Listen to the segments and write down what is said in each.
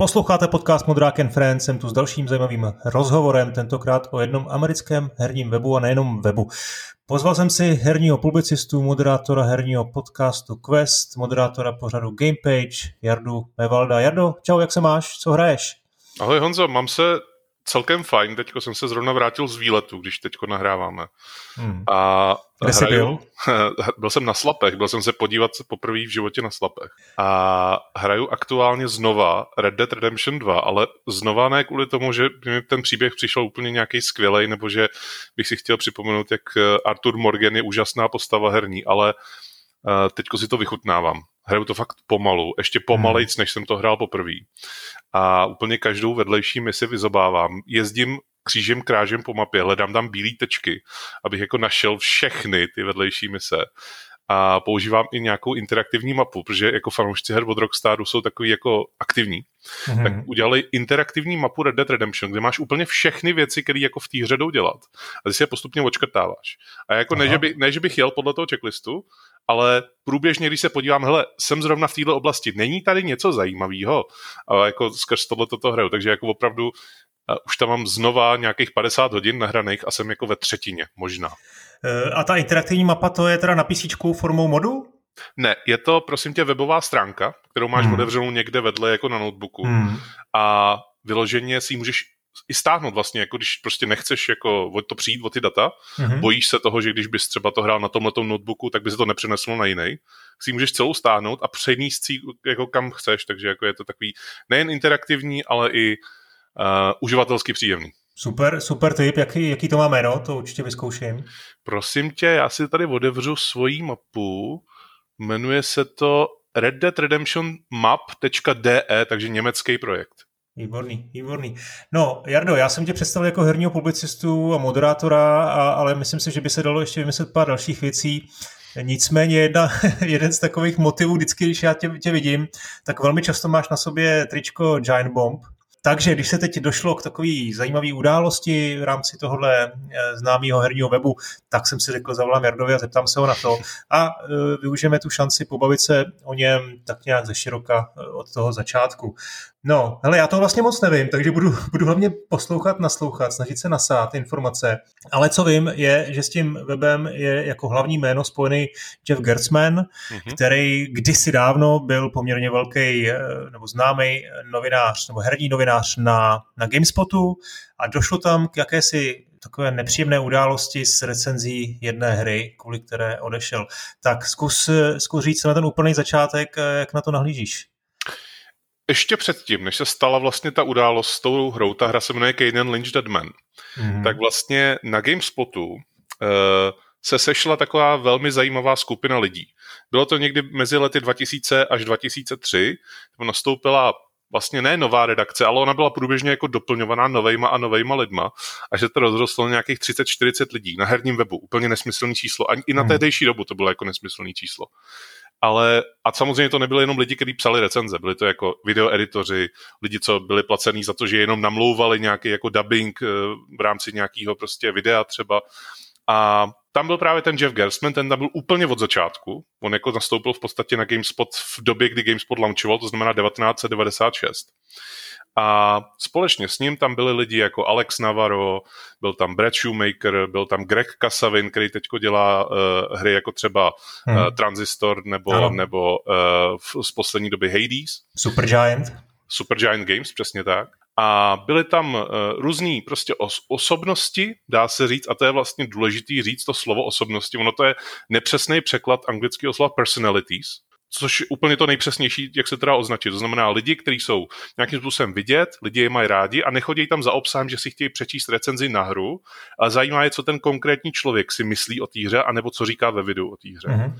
Posloucháte podcast Modrák and Friends, jsem tu s dalším zajímavým rozhovorem, tentokrát o jednom americkém herním webu a nejenom webu. Pozval jsem si herního publicistu, moderátora herního podcastu Quest, moderátora pořadu Gamepage, Jardu Mevalda. Jardo, čau, jak se máš? Co hraješ? Ahoj Honzo, mám se celkem fajn. Teďko jsem se zrovna vrátil z výletu, když teďko nahráváme. Hmm. A Kde jsi byl? byl jsem na Slapech, byl jsem se podívat poprvé v životě na Slapech. A hraju aktuálně znova Red Dead Redemption 2, ale znova ne kvůli tomu, že mi ten příběh přišel úplně nějaký skvělej, nebo že bych si chtěl připomenout, jak Arthur Morgan je úžasná postava herní, ale teďko si to vychutnávám. Hraju to fakt pomalu, ještě pomalejc, než jsem to hrál poprvé. A úplně každou vedlejší misi vyzobávám. Jezdím křížem krážem po mapě, hledám tam bílé tečky, abych jako našel všechny ty vedlejší mise a používám i nějakou interaktivní mapu, protože jako fanoušci her od Rockstaru jsou takový jako aktivní. Mm-hmm. Tak udělali interaktivní mapu Red Dead Redemption, kde máš úplně všechny věci, které jako v té hře jdou dělat. A ty si je postupně očkrtáváš. A jako ne že, by, ne, že bych jel podle toho checklistu, ale průběžně, když se podívám, hele, jsem zrovna v této oblasti, není tady něco zajímavého, a jako skrz tohle toto hraju, takže jako opravdu uh, už tam mám znova nějakých 50 hodin nahraných a jsem jako ve třetině, možná. E, a ta interaktivní mapa, to je teda na PC formou modu? Ne, je to prosím tě webová stránka, kterou máš hmm. otevřenou někde vedle jako na notebooku hmm. a vyloženě si ji můžeš i stáhnout vlastně, jako když prostě nechceš jako to přijít o ty data, mm-hmm. bojíš se toho, že když bys třeba to hrál na tomhle notebooku, tak by se to nepřeneslo na jiný. Si můžeš celou stáhnout a přenést si jako kam chceš, takže jako je to takový nejen interaktivní, ale i uh, uživatelsky příjemný. Super, super tip. Jaký, jaký to má jméno? To určitě vyzkouším. Prosím tě, já si tady otevřu svoji mapu. Jmenuje se to Red Dead Redemption Map.de, takže německý projekt. Výborný, výborný. No, Jardo, já jsem tě představil jako herního publicistu a moderátora, a, ale myslím si, že by se dalo ještě vymyslet pár dalších věcí. Nicméně jedna, jeden z takových motivů, vždycky, když já tě, tě vidím, tak velmi často máš na sobě tričko Giant Bomb, takže když se teď došlo k takové zajímavé události v rámci tohohle eh, známého herního webu, tak jsem si řekl, zavolám Jardovi a zeptám se ho na to a eh, využijeme tu šanci pobavit se o něm tak nějak ze široka eh, od toho začátku. No, hele, já to vlastně moc nevím, takže budu, budu hlavně poslouchat, naslouchat, snažit se nasát informace. Ale co vím, je, že s tím webem je jako hlavní jméno spojený Jeff Gertzman, mm-hmm. který kdysi dávno byl poměrně velký nebo známý novinář, nebo herní novinář na, na GameSpotu a došlo tam k jakési takové nepříjemné události s recenzí jedné hry, kvůli které odešel. Tak zkus, zkus říct na ten úplný začátek, jak na to nahlížíš ještě předtím, než se stala vlastně ta událost s tou hrou, ta hra se jmenuje Kaden Lynch Deadman, mm. tak vlastně na GameSpotu uh, se sešla taková velmi zajímavá skupina lidí. Bylo to někdy mezi lety 2000 až 2003, nastoupila vlastně ne nová redakce, ale ona byla průběžně jako doplňovaná novejma a novejma lidma a že to rozrostlo nějakých 30-40 lidí na herním webu. Úplně nesmyslný číslo. A i na hmm. tehdejší dobu to bylo jako nesmyslný číslo ale a samozřejmě to nebyly jenom lidi, kteří psali recenze, byli to jako videoeditoři, lidi, co byli placení za to, že jenom namlouvali nějaký jako dubbing eh, v rámci nějakého prostě videa třeba. A tam byl právě ten Jeff Gersman, ten tam byl úplně od začátku. On jako nastoupil v podstatě na GameSpot v době, kdy GameSpot launchoval, to znamená 1996. A společně s ním tam byli lidi jako Alex Navarro, byl tam Brad Shoemaker, byl tam Greg Kasavin, který teď dělá uh, hry jako třeba uh, hmm. Transistor nebo, nebo uh, z poslední doby Hades. Supergiant. Supergiant Games, přesně tak. A byly tam uh, různý prostě os- osobnosti, dá se říct, a to je vlastně důležitý říct to slovo osobnosti. Ono to je nepřesný překlad anglického slova personalities, což je úplně to nejpřesnější, jak se teda označit. To znamená lidi, kteří jsou nějakým způsobem vidět, lidi je mají rádi a nechodí tam za obsahem, že si chtějí přečíst recenzi na hru, ale zajímá je, co ten konkrétní člověk si myslí o té hře, anebo co říká ve videu o té hře. Mm-hmm.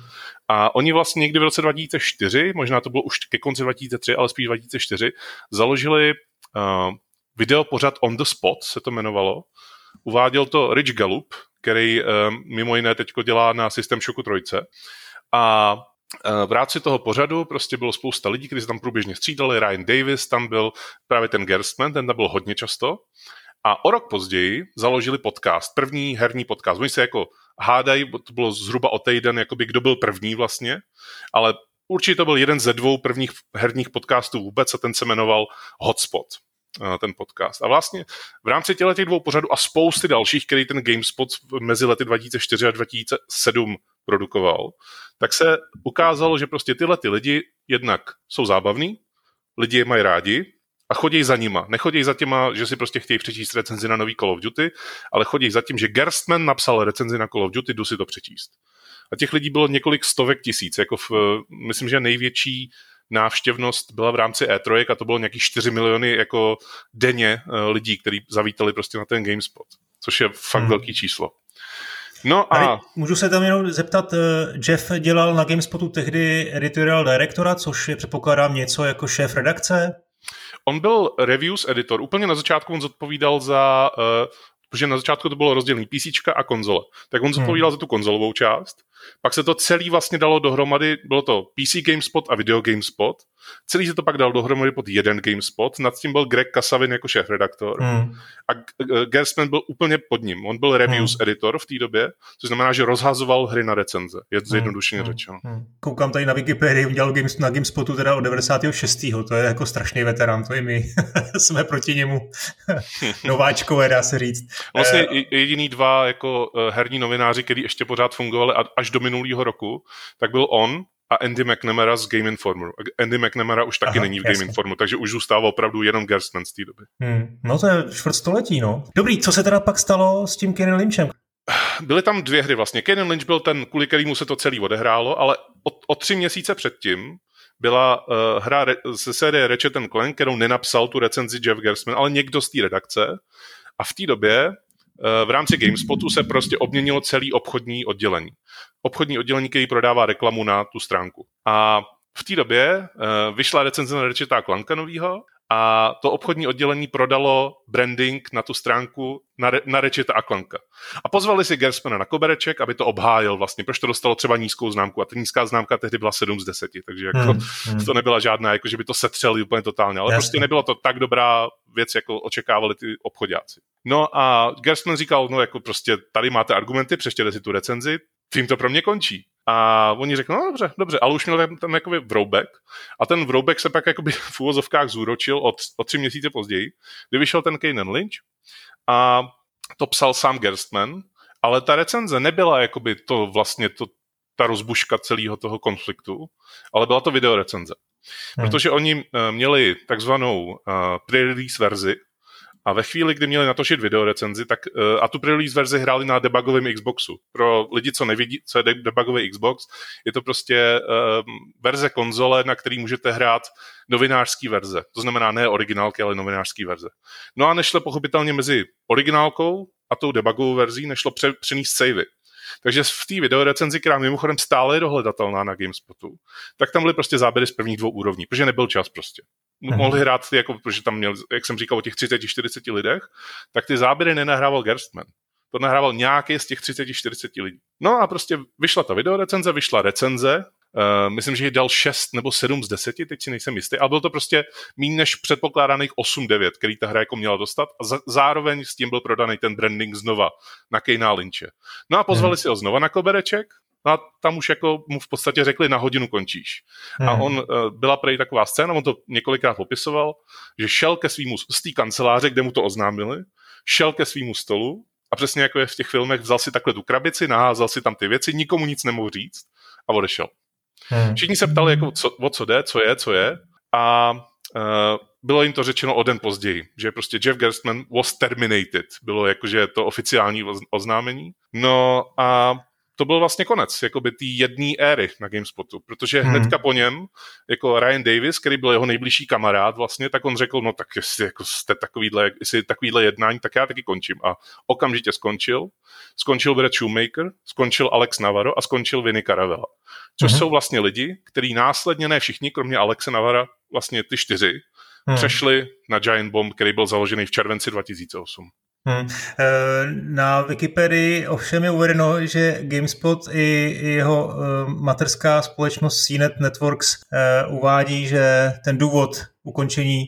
A oni vlastně někdy v roce 2004, možná to bylo už ke konci 2003, ale spíš 2004, založili uh, video pořad On the Spot, se to jmenovalo. Uváděl to Rich Gallup, který uh, mimo jiné teďko dělá na System Shocku 3. A v rámci toho pořadu prostě bylo spousta lidí, kteří se tam průběžně střídali, Ryan Davis, tam byl právě ten Gerstman, ten tam byl hodně často. A o rok později založili podcast, první herní podcast. Oni se jako hádají, to bylo zhruba o týden, jakoby kdo byl první vlastně, ale určitě to byl jeden ze dvou prvních herních podcastů vůbec a ten se jmenoval Hotspot ten podcast. A vlastně v rámci těchto těch dvou pořadů a spousty dalších, který ten GameSpot mezi lety 2004 a 2007 produkoval, tak se ukázalo, že prostě tyhle ty lidi jednak jsou zábavní, lidi je mají rádi a chodí za nima. Nechodí za těma, že si prostě chtějí přečíst recenzi na nový Call of Duty, ale chodí za tím, že Gerstman napsal recenzi na Call of Duty, jdu si to přečíst. A těch lidí bylo několik stovek tisíc. Jako v, myslím, že největší návštěvnost byla v rámci E3 a to bylo nějakých 4 miliony jako denně eh, lidí, kteří zavítali prostě na ten GameSpot, což je fakt hmm. velký číslo. No a... Tady můžu se tam jenom zeptat, eh, Jeff dělal na GameSpotu tehdy editorial directora, což je předpokládám něco jako šéf redakce? On byl reviews editor. Úplně na začátku on zodpovídal za uh, protože na začátku to bylo rozdělené PC a konzole. Tak on zodpovídal hmm. za tu konzolovou část pak se to celý vlastně dalo dohromady, bylo to PC GameSpot a Video GameSpot. Celý se to pak dal dohromady pod jeden GameSpot. Nad tím byl Greg Kasavin jako šéf-redaktor. Hmm. A Gersman byl úplně pod ním. On byl reviews hmm. editor v té době, což znamená, že rozhazoval hry na recenze. Je to hmm. zjednodušeně hmm. řečeno. Hmm. Koukám tady na Wikipedii, udělal games, na GameSpotu teda od 96. To je jako strašný veterán, to i my jsme proti němu nováčkové, dá se říct. Vlastně eh, jediný dva jako eh, herní novináři, kteří ještě pořád fungovali až do minulého roku, tak byl on a Andy McNamara z Game Informer. Andy McNamara už taky Aha, není v Game Informer, takže už zůstával opravdu jenom Gerstmann z té doby. Hmm, no to je čtvrtstoletí, no. Dobrý, co se teda pak stalo s tím Kenan Lynchem? Byly tam dvě hry vlastně. Kenan Lynch byl ten, kvůli kterému se to celý odehrálo, ale o, o tři měsíce předtím byla uh, hra re, ze série Ratchet Clank, kterou nenapsal tu recenzi Jeff Gersman, ale někdo z té redakce. A v té době v rámci GameSpotu se prostě obměnilo celý obchodní oddělení. Obchodní oddělení, který prodává reklamu na tu stránku. A v té době uh, vyšla recenze na Rečetá Klanka novýho a to obchodní oddělení prodalo branding na tu stránku na, re, na Rečeta a Klanka. A pozvali si Gerspana na kobereček, aby to obhájil vlastně, proč to dostalo třeba nízkou známku. A ta nízká známka tehdy byla 7 z 10, takže jako, hmm, hmm. to nebyla žádná, jako že by to setřeli úplně totálně, ale Jasně. prostě nebylo to tak dobrá věc, jako očekávali ty obchodáci. No a Gerstmann říkal, no jako prostě tady máte argumenty, přečtěte si tu recenzi, tím to pro mě končí. A oni řekli, no dobře, dobře, ale už měl tam, tam jakoby vroubek a ten vroubek se pak jakoby v úvozovkách zúročil o, o tři měsíce později, kdy vyšel ten Kanan Lynch a to psal sám Gerstmann, ale ta recenze nebyla jakoby to vlastně to, ta rozbuška celého toho konfliktu, ale byla to videorecenze. Hmm. Protože oni uh, měli takzvanou uh, pre-release verzi, a ve chvíli, kdy měli natočit videorecenzi, tak uh, a tu pre-release verzi hráli na debugovém Xboxu. Pro lidi, co nevidí, co je debugový Xbox, je to prostě uh, verze konzole, na který můžete hrát novinářský verze. To znamená ne originálky, ale novinářský verze. No a nešlo pochopitelně mezi originálkou a tou debugovou verzí, nešlo pře- přenést savey. Takže v té videorecenzi, která mimochodem stále je dohledatelná na GameSpotu, tak tam byly prostě záběry z prvních dvou úrovní, protože nebyl čas prostě. Mohli hrát, jako, protože tam měl, jak jsem říkal, o těch 30-40 lidech, tak ty záběry nenahrával Gerstman. To nahrával nějaký z těch 30-40 lidí. No a prostě vyšla ta videorecenze, vyšla recenze, Uh, myslím, že ji dal 6 nebo 7 z 10, teď si nejsem jistý, ale byl to prostě méně než předpokládaných 8-9, který ta hra jako měla dostat a za, zároveň s tím byl prodaný ten branding znova na Kejna Lynche. No a pozvali hmm. si ho znova na kobereček, No a tam už jako mu v podstatě řekli, na hodinu končíš. Hmm. A on, uh, byla prej taková scéna, on to několikrát popisoval, že šel ke svýmu, z té kanceláře, kde mu to oznámili, šel ke svýmu stolu a přesně jako je v těch filmech, vzal si takhle tu krabici, naházel si tam ty věci, nikomu nic nemohl říct a odešel. Hmm. Všichni se ptali, jako, co, o co jde, co je, co je a uh, bylo jim to řečeno o den později, že prostě Jeff Gerstmann was terminated. Bylo jakože to oficiální oznámení. No a to byl vlastně konec jakoby té jedné éry na GameSpotu, protože hmm. hnedka po něm, jako Ryan Davis, který byl jeho nejbližší kamarád vlastně, tak on řekl, no tak jestli jako jste takovýhle, jestli takovýhle jednání, tak já taky končím. A okamžitě skončil. Skončil Brad Shoemaker, skončil Alex Navarro a skončil Vinny Caravella. Což hmm. jsou vlastně lidi, kteří následně, ne všichni, kromě Alexe Navara, vlastně ty čtyři, hmm. přešli na Giant Bomb, který byl založený v červenci 2008. Hmm. Eh, na Wikipedii ovšem je uvedeno, že GameSpot i jeho eh, materská společnost CNET Networks eh, uvádí, že ten důvod ukončení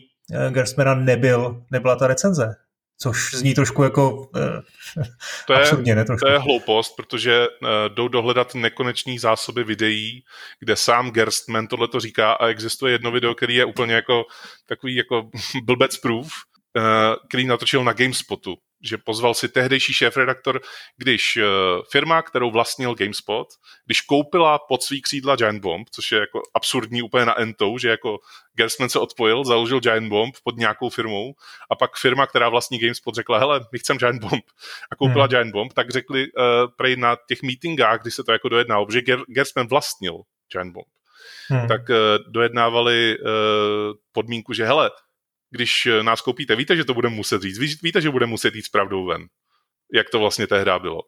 Gersmana nebyl, nebyla ta recenze. což zní trošku jako to je, absurdně, ne trošku. To je hloupost, protože jdou dohledat nekonečný zásoby videí, kde sám Gerstmann tohle to říká a existuje jedno video, který je úplně jako takový jako blbec proof, který natočil na GameSpotu že pozval si tehdejší šéf-redaktor, když uh, firma, kterou vlastnil GameSpot, když koupila pod svý křídla Giant Bomb, což je jako absurdní úplně na entou, že jako Gersman se odpojil, založil Giant Bomb pod nějakou firmou a pak firma, která vlastní GameSpot, řekla, hele, my chceme Giant Bomb a koupila hmm. Giant Bomb, tak řekli uh, prej na těch meetingách, kdy se to jako dojednalo, že Ger- Gersman vlastnil Giant Bomb, hmm. tak uh, dojednávali uh, podmínku, že hele, když eh, nás koupíte, víte, že to budeme muset říct, víte, že budeme muset jít s pravdou ven, jak to vlastně tehdy bylo.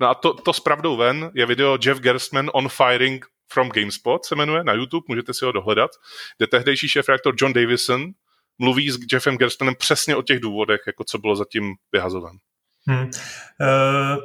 No a to, to s pravdou ven je video Jeff Gerstmann on firing from GameSpot se jmenuje na YouTube, můžete si ho dohledat, kde tehdejší šéf reaktor John Davison mluví s Jeffem Gerstmannem přesně o těch důvodech, jako co bylo zatím vyhazovan. Hmm. Uh,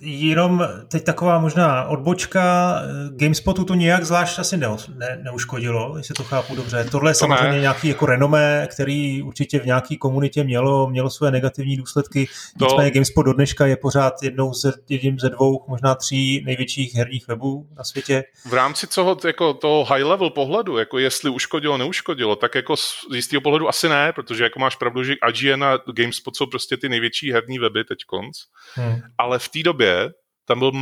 Jenom teď taková možná odbočka. GameSpotu to nějak zvlášť asi ne, ne, neuškodilo, jestli to chápu dobře. Tohle je to samozřejmě ne. nějaký jako renomé, který určitě v nějaké komunitě mělo, mělo své negativní důsledky. To... Nicméně GameSpot do dneška je pořád jednou ze, jedním ze dvou, možná tří největších herních webů na světě. V rámci toho, jako toho high level pohledu, jako jestli uškodilo, neuškodilo, tak jako z jistého pohledu asi ne, protože jako máš pravdu, že IGN a GameSpot jsou prostě ty největší herní weby teď konc. Hmm. Ale v té době tam byl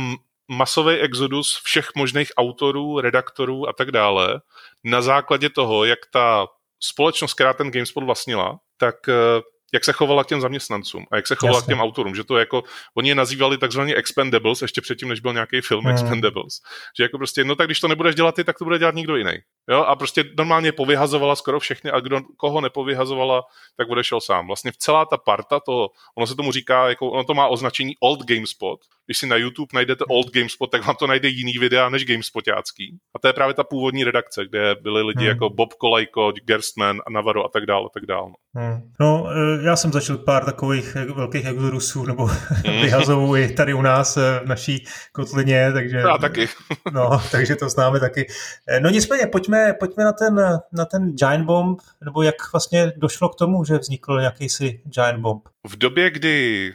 masový exodus všech možných autorů, redaktorů a tak dále na základě toho, jak ta společnost, která ten GameSpot vlastnila, tak eh, jak se chovala k těm zaměstnancům a jak se chovala Jasně. k těm autorům, že to jako, oni je nazývali takzvaně expendables, ještě předtím, než byl nějaký film hmm. expendables, že jako prostě, no tak když to nebudeš dělat ty, tak to bude dělat někdo jiný. Jo, a prostě normálně povyhazovala skoro všechny a kdo, koho nepovyhazovala, tak odešel sám. Vlastně celá ta parta, to, ono se tomu říká, jako, ono to má označení Old GameSpot. Když si na YouTube najdete Old GameSpot, tak vám to najde jiný videa než GameSpotácký. A to je právě ta původní redakce, kde byli lidi hmm. jako Bob Kolajko, Gerstman, Navarro a tak dále. A tak dále. No. Hmm. no, e, já jsem začal pár takových velkých exodusů nebo hmm. vyhazovů i tady u nás e, v naší kotlině, takže... Já taky. no, takže to známe taky. E, no nicméně, pojďme pojďme, na, ten, na ten Giant Bomb, nebo jak vlastně došlo k tomu, že vznikl jakýsi Giant Bomb? V době, kdy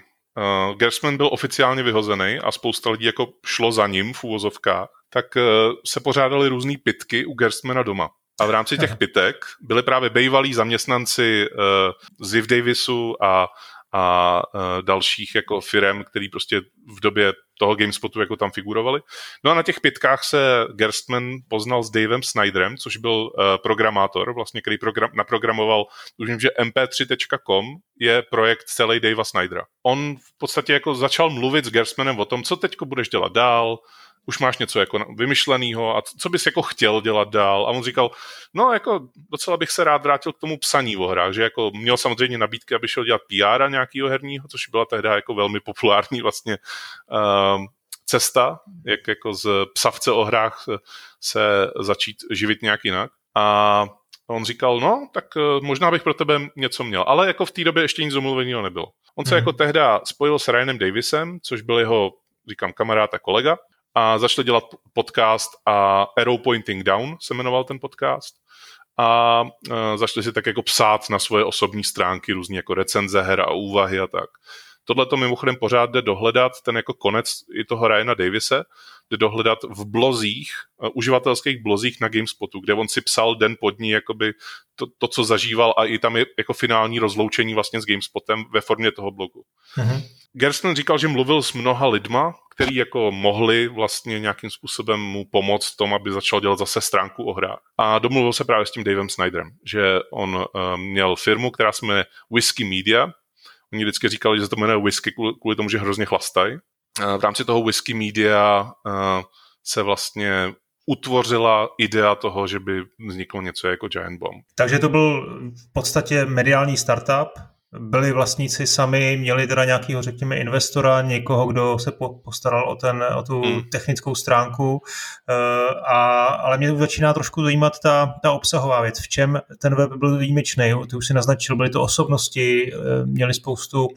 uh, Gersman byl oficiálně vyhozený a spousta lidí jako šlo za ním v úvozovkách, tak uh, se pořádaly různé pitky u Gersmana doma. A v rámci těch pitek byli právě bývalí zaměstnanci uh, Ziv Davisu a a uh, dalších jako firem, který prostě v době toho GameSpotu jako tam figurovali. No a na těch pětkách se Gerstman poznal s Davem Snyderem, což byl uh, programátor, vlastně, který program, naprogramoval, už vím, že mp3.com je projekt celý Davea Snydera. On v podstatě jako začal mluvit s Gerstmanem o tom, co teďko budeš dělat dál, už máš něco jako vymyšleného a co bys jako chtěl dělat dál. A on říkal, no jako docela bych se rád vrátil k tomu psaní o hrách, že jako měl samozřejmě nabídky, aby šel dělat PR a nějakého herního, což byla tehdy jako velmi populární vlastně uh, cesta, jak jako z psavce o hrách se začít živit nějak jinak. A on říkal, no, tak uh, možná bych pro tebe něco měl, ale jako v té době ještě nic domluveného nebylo. On se hmm. jako tehdy spojil s Ryanem Davisem, což byl jeho říkám, kamarád a kolega a začali dělat podcast a Arrow Pointing Down se jmenoval ten podcast a uh, začali si tak jako psát na svoje osobní stránky různě jako recenze her a úvahy a tak. Tohle to mimochodem pořád jde dohledat, ten jako konec i toho Ryana Davise, jde dohledat v blozích, uh, uživatelských blozích na GameSpotu, kde on si psal den pod ní jakoby to, to, co zažíval a i tam je jako finální rozloučení vlastně s GameSpotem ve formě toho blogu. Mm-hmm. Gersten říkal, že mluvil s mnoha lidma, který jako mohli vlastně nějakým způsobem mu pomoct v tom, aby začal dělat zase stránku o hrách. A domluvil se právě s tím Davem Snyderem, že on uh, měl firmu, která se jmenuje Whisky Media. Oni vždycky říkali, že se to jmenuje Whisky kvůli, kvůli tomu, že hrozně chlastají. Uh, v rámci toho Whisky Media uh, se vlastně utvořila idea toho, že by vzniklo něco jako Giant Bomb. Takže to byl v podstatě mediální startup, byli vlastníci sami, měli teda nějakého, řekněme, investora, někoho, kdo se postaral o, ten, o tu hmm. technickou stránku, eh, a, ale mě začíná trošku zajímat ta, ta obsahová věc. V čem ten web byl výjimečný? Ty už si naznačil, byly to osobnosti, eh, měli spoustu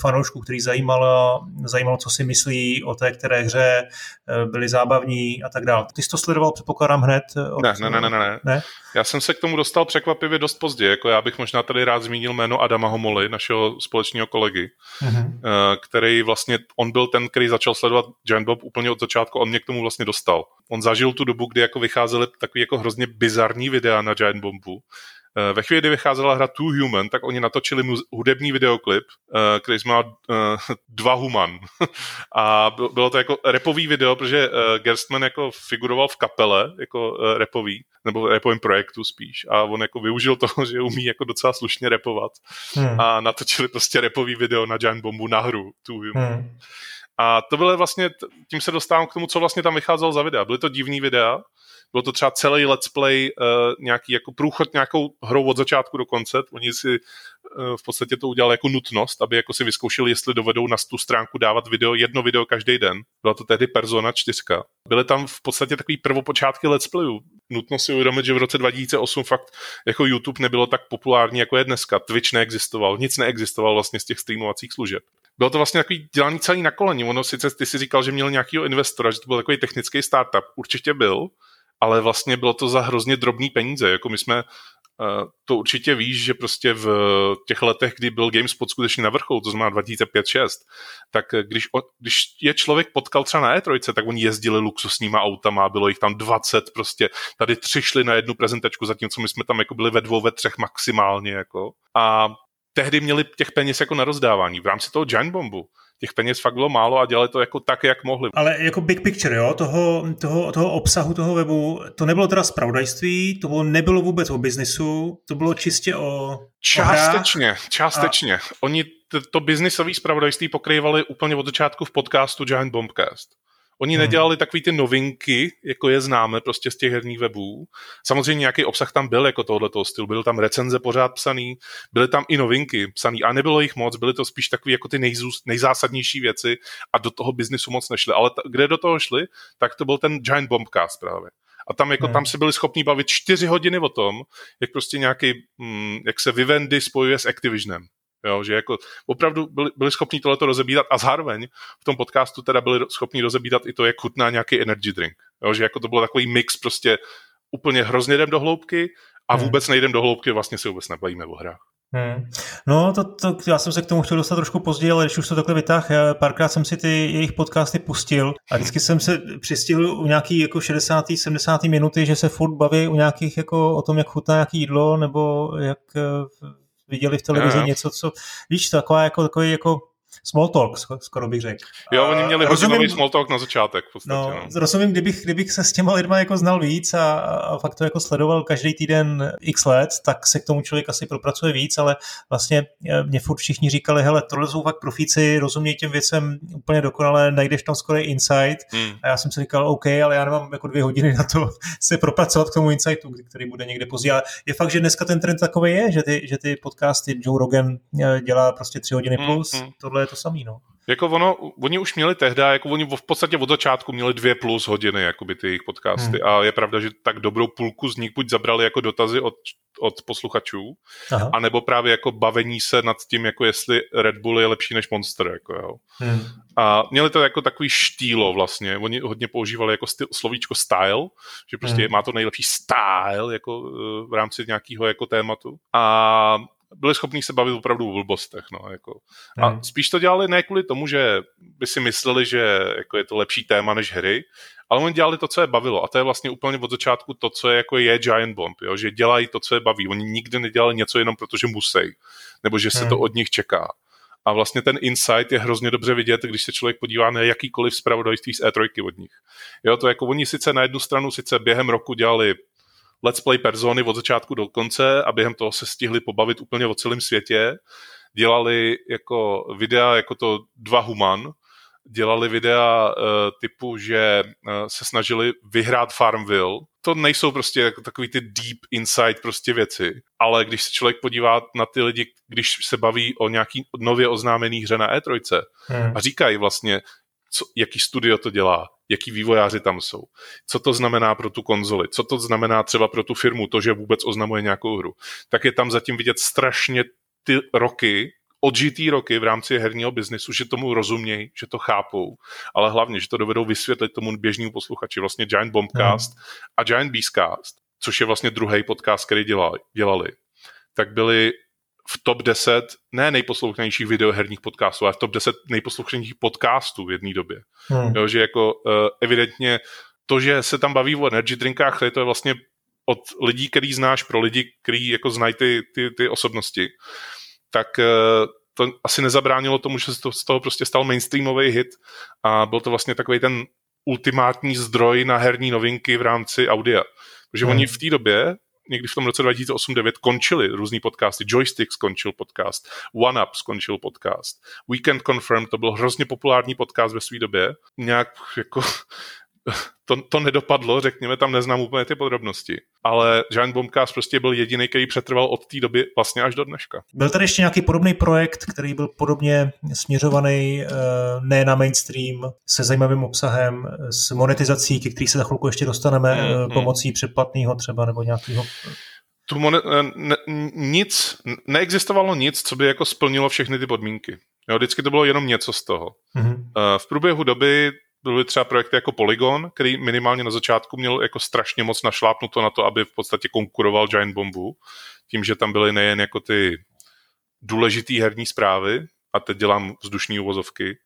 fanoušků, který zajímalo, zajímalo, co si myslí o té které hře, byli zábavní a tak dále. Ty jsi to sledoval, předpokládám, hned? Od... Ne, ne, ne, ne, ne, ne. Já jsem se k tomu dostal překvapivě dost pozdě. Jako já bych možná tady rád zmínil jméno Adama Homoly, našeho společného kolegy, mm-hmm. který vlastně, on byl ten, který začal sledovat Giant Bob úplně od začátku, on mě k tomu vlastně dostal. On zažil tu dobu, kdy jako vycházely takový jako hrozně bizarní videa na Giant Bombu, Eh, ve chvíli, kdy vycházela hra Two Human, tak oni natočili mu hudební videoklip, eh, který má eh, dva human. A bylo to jako repový video, protože Gerstmann jako figuroval v kapele, jako repový, nebo repovým projektu spíš. A on jako využil toho, že umí jako docela slušně repovat. Hmm. A natočili prostě repový video na Giant Bombu na hru Two Human. Hmm. A to bylo vlastně, tím se dostávám k tomu, co vlastně tam vycházelo za videa. Byly to divný videa, bylo to třeba celý let's play, uh, nějaký jako průchod nějakou hrou od začátku do konce. Oni si uh, v podstatě to udělali jako nutnost, aby jako si vyzkoušeli, jestli dovedou na tu stránku dávat video, jedno video každý den. Byla to tehdy Persona 4. Byly tam v podstatě takový prvopočátky let's playů. Nutno si uvědomit, že v roce 2008 fakt jako YouTube nebylo tak populární, jako je dneska. Twitch neexistoval, nic neexistovalo vlastně z těch streamovacích služeb bylo to vlastně takový dělaný celý na koleni. Ono sice ty si říkal, že měl nějakého investora, že to byl takový technický startup. Určitě byl, ale vlastně bylo to za hrozně drobný peníze. Jako my jsme, eh, to určitě víš, že prostě v těch letech, kdy byl GameSpot skutečně na vrcholu, to znamená 2005-6, tak když, když je člověk potkal třeba na E3, tak oni jezdili luxusníma autama, bylo jich tam 20 prostě, tady tři šli na jednu prezentačku, zatímco my jsme tam jako byli ve dvou, ve třech maximálně, jako. A tehdy měli těch peněz jako na rozdávání v rámci toho Giant Bombu těch peněz fakt bylo málo a dělali to jako tak, jak mohli. Ale jako big picture, jo, toho, toho, toho obsahu toho webu, to nebylo teda zpravodajství, to bylo, nebylo vůbec o biznisu, to bylo čistě o Částečně, o částečně. A... Oni to, biznisové zpravodajství pokrývali úplně od začátku v podcastu Giant Bombcast. Oni hmm. nedělali takový ty novinky, jako je známe prostě z těch herních webů. Samozřejmě nějaký obsah tam byl jako tohoto stylu. Byl tam recenze pořád psaný, byly tam i novinky psaný a nebylo jich moc, byly to spíš takové jako ty nejzůst, nejzásadnější věci a do toho biznisu moc nešly. Ale ta, kde do toho šli, tak to byl ten Giant Bombcast právě. A tam, jako, hmm. tam se byli schopni bavit čtyři hodiny o tom, jak prostě nějaký, mm, jak se Vivendi spojuje s Activisionem. Jo, že jako opravdu byli, byli schopni tohleto rozebírat a zároveň v tom podcastu teda byli schopni rozebírat i to, jak chutná nějaký energy drink. Jo, že jako to bylo takový mix prostě úplně hrozně jdem do hloubky a hmm. vůbec nejdem do hloubky, vlastně si vůbec nebavíme o hrách. Hmm. No, to, to, já jsem se k tomu chtěl dostat trošku později, ale když už to takhle vytáh, párkrát jsem si ty jejich podcasty pustil a vždycky jsem se přistihl u nějaký jako 60. 70. minuty, že se furt baví u nějakých jako o tom, jak chutná nějaký jídlo, nebo jak eh, viděli v televizi něco, co, víš, taková jako, takový jako small talk, skoro bych řekl. Jo, oni měli hodinový small talk na začátek. V podstatě, no, no. Rozumím, kdybych, kdybych se s těma lidma jako znal víc a, a fakt to jako sledoval každý týden x let, tak se k tomu člověk asi propracuje víc, ale vlastně eh, mě furt všichni říkali, hele, tohle jsou fakt profíci, rozumějí těm věcem úplně dokonale, najdeš tam skoro insight. Hmm. A já jsem si říkal, OK, ale já nemám jako dvě hodiny na to se propracovat k tomu insightu, který bude někde později. Ale je fakt, že dneska ten trend takový je, že ty, že ty podcasty Joe Rogan eh, dělá prostě tři hodiny hmm, plus, hmm, hmm. Tohle je to samý, no. Jako ono, oni už měli tehdy, jako oni v podstatě od začátku měli dvě plus hodiny, jakoby ty jejich podcasty hmm. a je pravda, že tak dobrou půlku z nich buď zabrali jako dotazy od, od posluchačů, Aha. anebo právě jako bavení se nad tím, jako jestli Red Bull je lepší než Monster, jako jo. Hmm. A měli to jako takový štýlo vlastně, oni hodně používali jako styl, slovíčko style, že prostě hmm. má to nejlepší style jako eh, v rámci nějakého jako tématu. A byli schopni se bavit opravdu o blbostech. No, jako. A hmm. spíš to dělali ne kvůli tomu, že by si mysleli, že jako je to lepší téma než hry, ale oni dělali to, co je bavilo. A to je vlastně úplně od začátku to, co je, jako je Giant Bomb, jo? že dělají to, co je baví. Oni nikdy nedělali něco jenom proto, že musí, nebo že se hmm. to od nich čeká. A vlastně ten insight je hrozně dobře vidět, když se člověk podívá na jakýkoliv zpravodajství z E3 od nich. Jo, to jako oni sice na jednu stranu sice během roku dělali let's play persony od začátku do konce a během toho se stihli pobavit úplně o celém světě. Dělali jako videa jako to dva human, dělali videa uh, typu, že uh, se snažili vyhrát Farmville. To nejsou prostě jako takový ty deep insight prostě věci, ale když se člověk podívá na ty lidi, když se baví o nějaký nově oznámený hře na E3 hmm. a říkají vlastně, co, jaký studio to dělá, jaký vývojáři tam jsou, co to znamená pro tu konzoli, co to znamená třeba pro tu firmu, to, že vůbec oznamuje nějakou hru, tak je tam zatím vidět strašně ty roky odžitý roky v rámci herního biznesu, že tomu rozumějí, že to chápou, ale hlavně, že to dovedou vysvětlit tomu běžnému posluchači. Vlastně Giant Bombcast hmm. a Giant Beastcast, což je vlastně druhý podcast, který dělali, dělali tak byli v top 10 ne nejposlouchanějších videoherních podcastů, ale v top 10 nejposlouchanějších podcastů v jedné době. Hmm. Jo, že jako uh, evidentně to, že se tam baví o energy drinkách, to je vlastně od lidí, který znáš, pro lidi, který jako znají ty, ty, ty osobnosti, tak uh, to asi nezabránilo tomu, že se to, z toho prostě stal mainstreamový hit a byl to vlastně takový ten ultimátní zdroj na herní novinky v rámci audia. Protože hmm. oni v té době někdy v tom roce 2008-2009 končily různý podcasty. Joystick skončil podcast, One Up skončil podcast, Weekend Confirm, to byl hrozně populární podcast ve své době. Nějak jako to, to nedopadlo, řekněme, tam neznám úplně ty podrobnosti. Ale Giant Bombcast prostě byl jediný, který přetrval od té doby vlastně až do dneška. Byl tady ještě nějaký podobný projekt, který byl podobně směřovaný eh, ne na mainstream, se zajímavým obsahem, s monetizací, ke který se za chvilku ještě dostaneme mm, mm. pomocí předplatného třeba nebo nějakého tu monet, eh, ne, nic, neexistovalo nic, co by jako splnilo všechny ty podmínky. Jo, vždycky to bylo jenom něco z toho. Mm-hmm. V průběhu doby byly třeba projekty jako Polygon, který minimálně na začátku měl jako strašně moc našlápnuto na to, aby v podstatě konkuroval Giant Bombu, tím, že tam byly nejen jako ty důležitý herní zprávy, a teď dělám vzdušní uvozovky,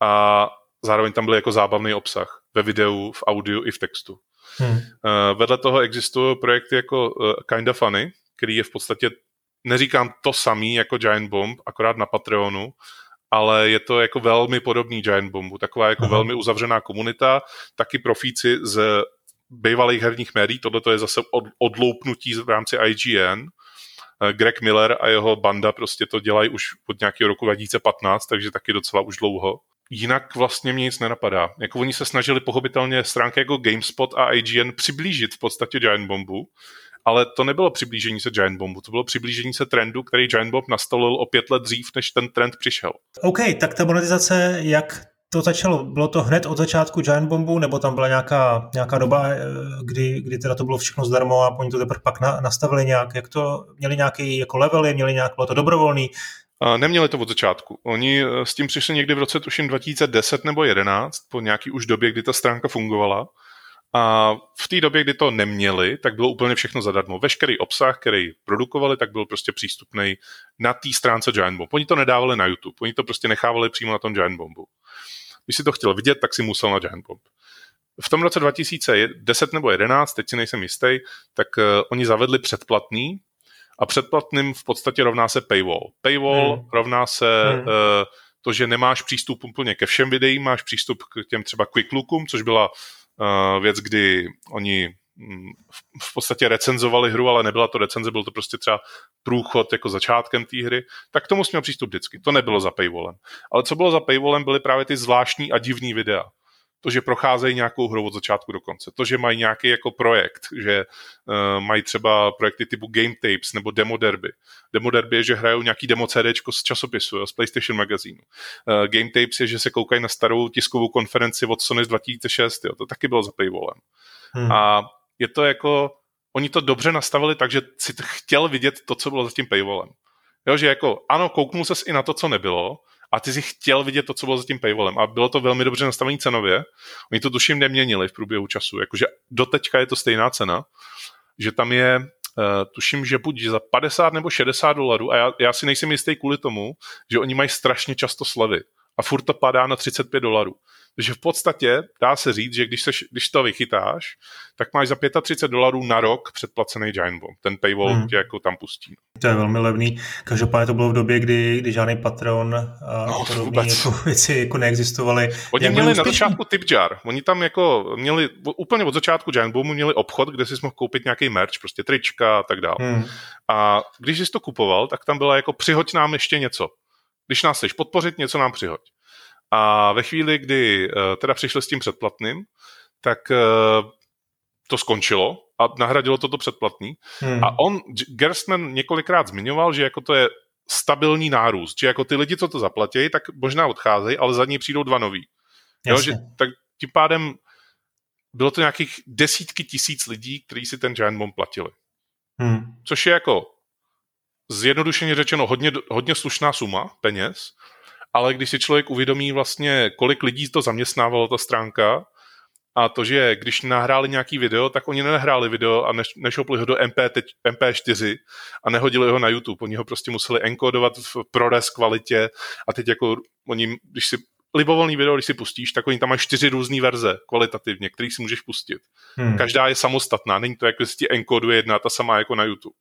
a zároveň tam byl jako zábavný obsah ve videu, v audiu i v textu. Hmm. Uh, vedle toho existují projekty jako uh, Kinda Funny, který je v podstatě, neříkám to samý jako Giant Bomb, akorát na Patreonu, ale je to jako velmi podobný Giant Bombu, taková jako Aha. velmi uzavřená komunita, taky profíci z bývalých herních médií, tohle je zase od, odloupnutí v rámci IGN, eh, Greg Miller a jeho banda prostě to dělají už od nějakého roku 2015, takže taky docela už dlouho. Jinak vlastně mě nic nenapadá. Jako oni se snažili pochopitelně stránky jako GameSpot a IGN přiblížit v podstatě Giant Bombu, ale to nebylo přiblížení se Giant Bombu, to bylo přiblížení se trendu, který Giant Bomb nastolil o pět let dřív, než ten trend přišel. OK, tak ta monetizace, jak to začalo? Bylo to hned od začátku Giant Bombu, nebo tam byla nějaká, nějaká doba, eh, kdy, kdy teda to bylo všechno zdarma a oni to teprve pak na, nastavili nějak? Jak to, měli nějaký jako levely, měli nějak, bylo to dobrovolný? Neměli to od začátku. Oni eh, s tím přišli někdy v roce tuším 2010 nebo 11, po nějaký už době, kdy ta stránka fungovala. A v té době, kdy to neměli, tak bylo úplně všechno zadarmo. Veškerý obsah, který produkovali, tak byl prostě přístupný na té stránce Giant Bomb. Oni to nedávali na YouTube, oni to prostě nechávali přímo na tom Giant Bombu. Když si to chtěl vidět, tak si musel na Giant Bomb. V tom roce 2010 nebo 11, teď si nejsem jistý, tak uh, oni zavedli předplatný a předplatným v podstatě rovná se paywall. Paywall hmm. rovná se hmm. uh, to, že nemáš přístup úplně ke všem videím, máš přístup k těm třeba quick lookům, což byla uh, věc, kdy oni mm, v podstatě recenzovali hru, ale nebyla to recenze, byl to prostě třeba průchod jako začátkem té hry, tak k tomu jsme měl přístup vždycky. To nebylo za paywallem. Ale co bylo za paywallem, byly právě ty zvláštní a divný videa to, že procházejí nějakou hru od začátku do konce, to, že mají nějaký jako projekt, že uh, mají třeba projekty typu Game Tapes nebo Demo Derby. Demo Derby je, že hrajou nějaký demo CD z časopisu, jo, z PlayStation magazínu. Uh, Game Tapes je, že se koukají na starou tiskovou konferenci od Sony z 2006, jo, to taky bylo za paywallem. Hmm. A je to jako, oni to dobře nastavili tak, že si chtěl vidět to, co bylo za tím paywallem. Jo, že jako, ano, kouknul ses i na to, co nebylo, a ty si chtěl vidět to, co bylo za tím paywallem. A bylo to velmi dobře nastavené cenově. Oni to tuším neměnili v průběhu času. Jakože doteďka je to stejná cena, že tam je Uh, tuším, že buď za 50 nebo 60 dolarů a já, já si nejsem jistý kvůli tomu, že oni mají strašně často slevy a furt to padá na 35 dolarů. Takže v podstatě dá se říct, že když, seš, když to vychytáš, tak máš za 35 dolarů na rok předplacený Giant Bomb. Ten paywall hmm. tě jako tam pustí. To je velmi levný. Každopádně to bylo v době, kdy, kdy žádný Patreon a no, podobné jako věci jako neexistovaly. Oni Jak měli na začátku tip jar. Oni tam jako měli, úplně od začátku Giant Bombu měli obchod, kde si mohl koupit nějaký merch, prostě trička a tak dále. Hmm. A když jsi to kupoval, tak tam byla jako přihoď nám ještě něco. Když nás chceš podpořit, něco nám přihoď. A ve chvíli, kdy uh, teda přišli s tím předplatným, tak uh, to skončilo a nahradilo to to předplatný. Hmm. A on, Gerstman několikrát zmiňoval, že jako to je stabilní nárůst, že jako ty lidi, co to zaplatí, tak možná odcházejí, ale za ní přijdou dva noví. Jo, že, tak tím pádem bylo to nějakých desítky tisíc lidí, kteří si ten Giant Bomb platili. Hmm. Což je jako zjednodušeně řečeno hodně, hodně slušná suma peněz, ale když si člověk uvědomí vlastně, kolik lidí to zaměstnávalo ta stránka, a to, že když nahráli nějaký video, tak oni nenahráli video a neš, nešopli ho do MP, teď, MP4 a nehodili ho na YouTube. Oni ho prostě museli enkodovat v ProRes kvalitě a teď jako oni, když si libovolný video, když si pustíš, tak oni tam mají čtyři různé verze kvalitativně, který si můžeš pustit. Hmm. Každá je samostatná, není to jako, že ti enkoduje jedna ta samá jako na YouTube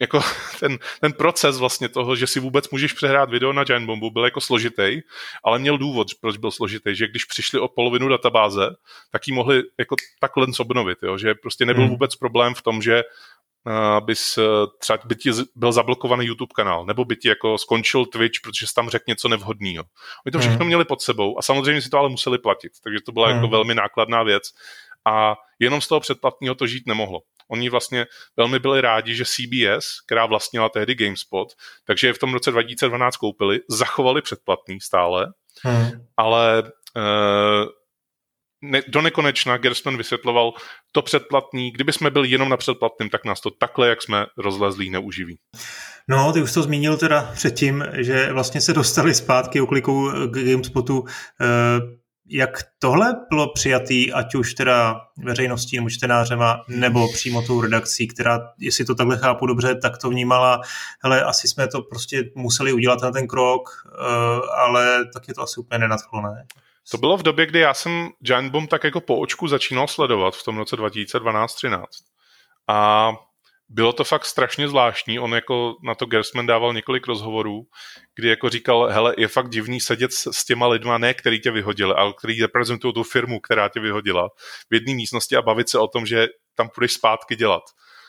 jako ten, ten proces vlastně toho, že si vůbec můžeš přehrát video na Giant Bombu, byl jako složitý, ale měl důvod, proč byl složitý, že když přišli o polovinu databáze, tak ji mohli jako takhle obnovit, jo? že prostě nebyl hmm. vůbec problém v tom, že uh, bys uh, třeba by ti byl zablokovaný YouTube kanál, nebo by ti jako skončil Twitch, protože jsi tam řekl něco nevhodného. Oni to všechno hmm. měli pod sebou a samozřejmě si to ale museli platit, takže to byla jako hmm. jako velmi nákladná věc a jenom z toho předplatného to žít nemohlo. Oni vlastně velmi byli rádi, že CBS, která vlastnila tehdy GameSpot, takže je v tom roce 2012 koupili, zachovali předplatný stále, hmm. ale uh, ne, do nekonečna Gersman vysvětloval, to předplatný, kdyby jsme byli jenom na předplatným, tak nás to takhle, jak jsme rozlezlí, neuživí. No, ty už to zmínil teda předtím, že vlastně se dostali zpátky oklikou k GameSpotu eh, jak tohle bylo přijatý, ať už teda veřejností nebo čtenářema, nebo přímo tou redakcí, která, jestli to takhle chápu dobře, tak to vnímala, hele, asi jsme to prostě museli udělat na ten krok, eh, ale tak je to asi úplně nenadchlo, ne? To bylo v době, kdy já jsem Giant Bomb tak jako po očku začínal sledovat v tom roce 2012-13. A bylo to fakt strašně zvláštní. On jako na to Gersman dával několik rozhovorů, kdy jako říkal, hele, je fakt divný sedět s, s těma lidma, ne který tě vyhodili, ale který reprezentují tu firmu, která tě vyhodila v jedné místnosti a bavit se o tom, že tam půjdeš zpátky dělat.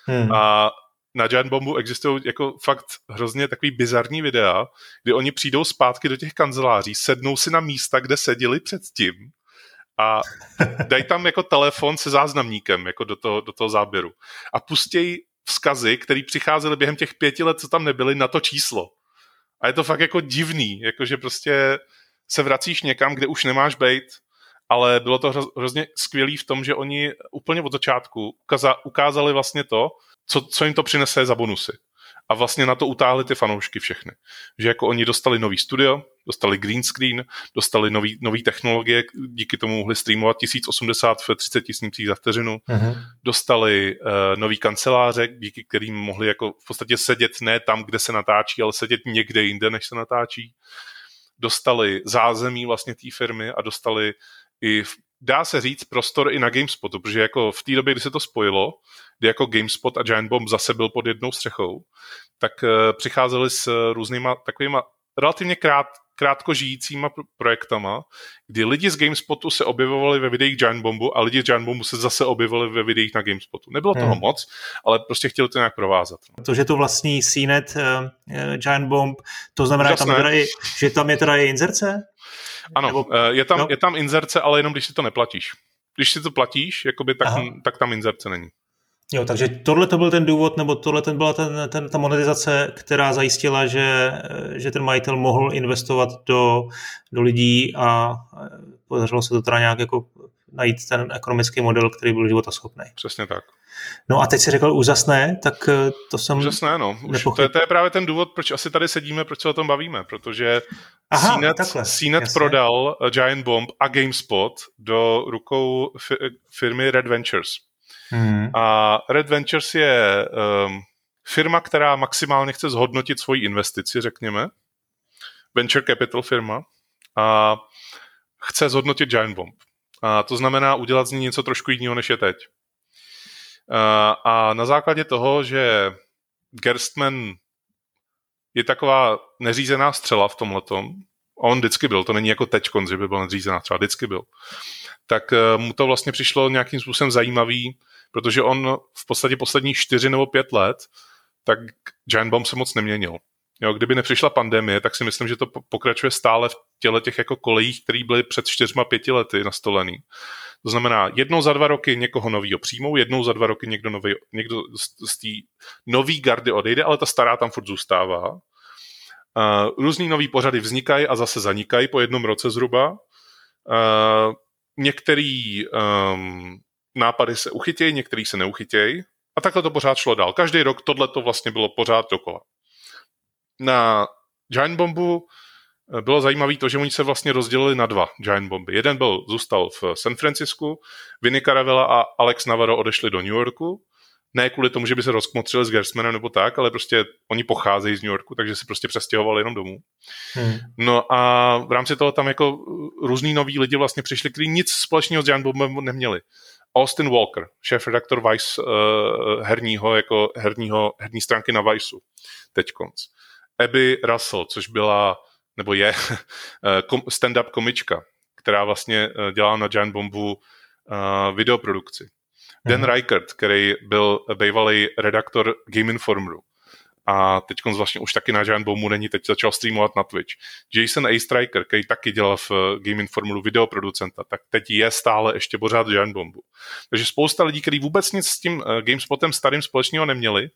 Hmm. A na Giant Bombu existují jako fakt hrozně takový bizarní videa, kdy oni přijdou zpátky do těch kanceláří, sednou si na místa, kde seděli předtím a dají tam jako telefon se záznamníkem jako do toho, do toho záběru a pustějí vzkazy, které přicházely během těch pěti let, co tam nebyly, na to číslo. A je to fakt jako divný, jakože prostě se vracíš někam, kde už nemáš bejt, ale bylo to hrozně skvělý v tom, že oni úplně od začátku ukázali vlastně to, co, co jim to přinese za bonusy a vlastně na to utáhli ty fanoušky všechny. Že jako oni dostali nový studio, dostali green screen, dostali nový, nový technologie, díky tomu mohli streamovat 1080 v 30 snímcích za vteřinu, uh-huh. dostali uh, nový kanceláře, díky kterým mohli jako v podstatě sedět ne tam, kde se natáčí, ale sedět někde jinde, než se natáčí. Dostali zázemí vlastně té firmy a dostali i dá se říct prostor i na GameSpotu, protože jako v té době, kdy se to spojilo, kdy jako GameSpot a Giant Bomb zase byl pod jednou střechou, tak uh, přicházeli s různýma takovýma relativně krát, krátko žijícíma projektama, kdy lidi z GameSpotu se objevovali ve videích Giant Bombu a lidi z Giant Bombu se zase objevovali ve videích na GameSpotu. Nebylo toho hmm. moc, ale prostě chtěli to nějak provázat. No. To, že to vlastní CNET uh, Giant Bomb, to znamená, tam teda i, že tam je teda i inzerce? Ano, Nebo, je, tam, no? je tam inzerce, ale jenom když si to neplatíš. Když si to platíš, jakoby, tak, tak tam inzerce není. Jo, takže tohle to byl ten důvod, nebo tohle ten byla ten, ten, ta monetizace, která zajistila, že, že ten majitel mohl investovat do, do lidí a podařilo se to teda nějak jako najít ten ekonomický model, který byl životaschopný. Přesně tak. No a teď si řekl úžasné, tak eh, to jsem Úžasné, no. Už to, je, to je právě ten důvod, proč asi tady sedíme, proč se o tom bavíme, protože Aha, CNET, takhle, CNET prodal Giant Bomb a GameSpot do rukou firmy Red Ventures. Hmm. A Red Ventures je um, firma, která maximálně chce zhodnotit svoji investici, řekněme. Venture capital firma. A chce zhodnotit Giant Bomb. A to znamená udělat z ní něco trošku jiného, než je teď. A na základě toho, že Gerstman je taková neřízená střela v tomhletom, on vždycky byl, to není jako teď, že by byl neřízená střela, vždycky byl, tak eh, mu to vlastně přišlo nějakým způsobem zajímavý, protože on v podstatě posledních čtyři nebo pět let, tak Giant Bomb se moc neměnil. Jo, kdyby nepřišla pandemie, tak si myslím, že to pokračuje stále v těle těch jako kolejích, které byly před čtyřma pěti lety nastolený. To znamená, jednou za dva roky někoho novýho přijmou, jednou za dva roky někdo, nový, někdo z, z té nový gardy odejde, ale ta stará tam furt zůstává. Uh, různý nový pořady vznikají a zase zanikají po jednom roce zhruba. Uh, některý um, nápady se uchytějí, některý se neuchytějí. A A takhle to pořád šlo dál. Každý rok tohle to vlastně bylo pořád dokola. Na Giant Bombu eh, bylo zajímavé to, že oni se vlastně rozdělili na dva Giant Bomby. Jeden byl, zůstal v San Francisku, Vinny Caravella a Alex Navarro odešli do New Yorku ne kvůli tomu, že by se rozkmotřili s Gersmanem nebo tak, ale prostě oni pocházejí z New Yorku, takže se prostě přestěhovali jenom domů. Hmm. No a v rámci toho tam jako různý noví lidi vlastně přišli, kteří nic společného s Jan Bobem neměli. Austin Walker, šéf-redaktor Vice uh, herního, jako herního, herní stránky na Viceu, teďkonc. Abby Russell, což byla, nebo je, stand-up komička, která vlastně dělá na Giant Bombu uh, videoprodukci. Dan mm-hmm. Reichert, který byl bývalý redaktor Game Informeru a teď vlastně už taky na Giant Bombu není, teď začal streamovat na Twitch. Jason A. Striker, který taky dělal v Game Informeru videoproducenta, tak teď je stále ještě pořád Giant Bombu. Takže spousta lidí, kteří vůbec nic s tím eh, GameSpotem starým společného neměli,